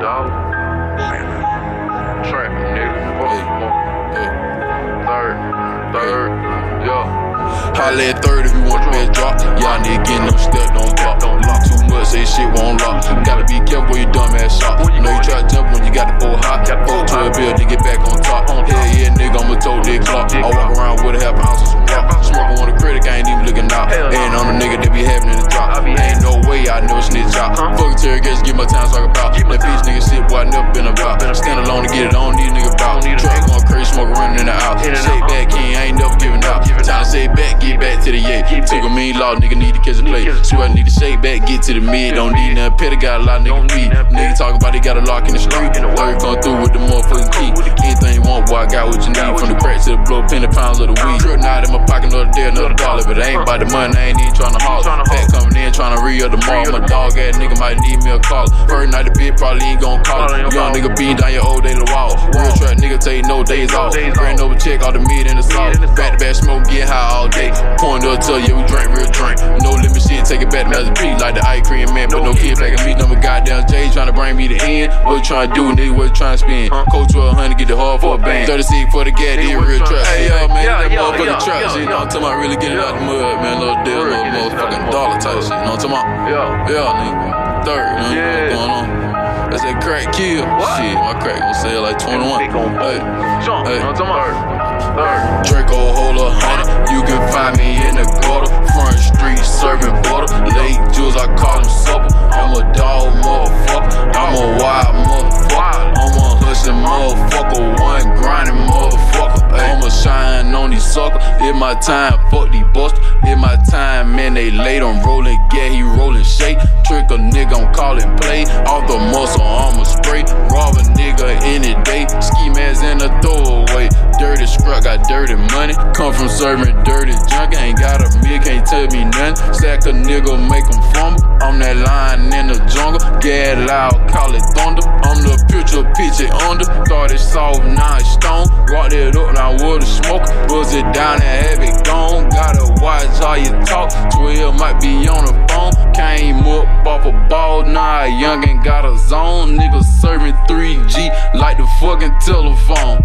dog. Trap, nigga. Third, third, yeah. Holla at third if you want the best drop. Y'all nigga getting them step, don't block. Don't lock too much, say shit won't lock. Gotta be careful you dumb ass shot. You know you try to jump when you got the full hot. Fuck to a bill to get back on to the. Took a mean law, nigga need to catch a play. See what I need to shake back, get to the mid. Don't need nothing petty, got a lot of nigga feet. Nigga talking about they got a lock in the street. Third come through with the motherfucking key. Anything you want, boy, I got what you need. From the crack to the blow, penny pounds of the weed. Trip knot in my pocket, another day, another dollar. But it ain't about the money, I ain't even tryna haul. Fat coming in, tryna re up the mall. My dog ass nigga might need me a call. First night the bitch probably ain't gon' call. Young nigga beat down your old day the wall. Real trap nigga take no days off. Grand over check all the meat and the sauce. Back to back smoke, get high all day. Point up, you we drink real drink. No limit shit, take it back to another beat like the ice cream man. But no kid back at me, number goddamn J trying to bring me the end. What you trying to do, nigga? What you tryna spin? Coach 1200, get the hard for a band. 36 for the gat, it real trap. Hey, yo, man, that motherfucking trap shit. You know what I'm talking about? Really getting it out the mud, man. Little deal, little motherfucking dollar type shit. You know what I'm talking about? Yeah. Yeah, nigga. Third, you know what's going on? That's that crack kill. Shit, my crack gon' sell like 21. They gon' Hey, Jump, Hey. you know what I'm talking about? Third. Draco It's my time, fuck these busters. It's my time, man. They late. I'm rolling, get he rolling shake. Trick a nigga, I'm calling play. Off the muscle, I'ma spray. Rob a nigga any day. Ski mask in a throwaway. Dirty scrap, got dirty money. Come from serving dirty junk. Ain't got a meal, can't tell me nothing. Sack a nigga, make him fumble. I'm that lion in the jungle. Get loud, call it thunder. I'm the picture, under. Thought it soft, now it's stone. Rocked it up, now with a smoke. Buzz it down and have it gone. Gotta watch how you talk. 12 might be on the phone. Came up off a ball, now nah, and got a zone. Nigga serving 3G like the fucking telephone.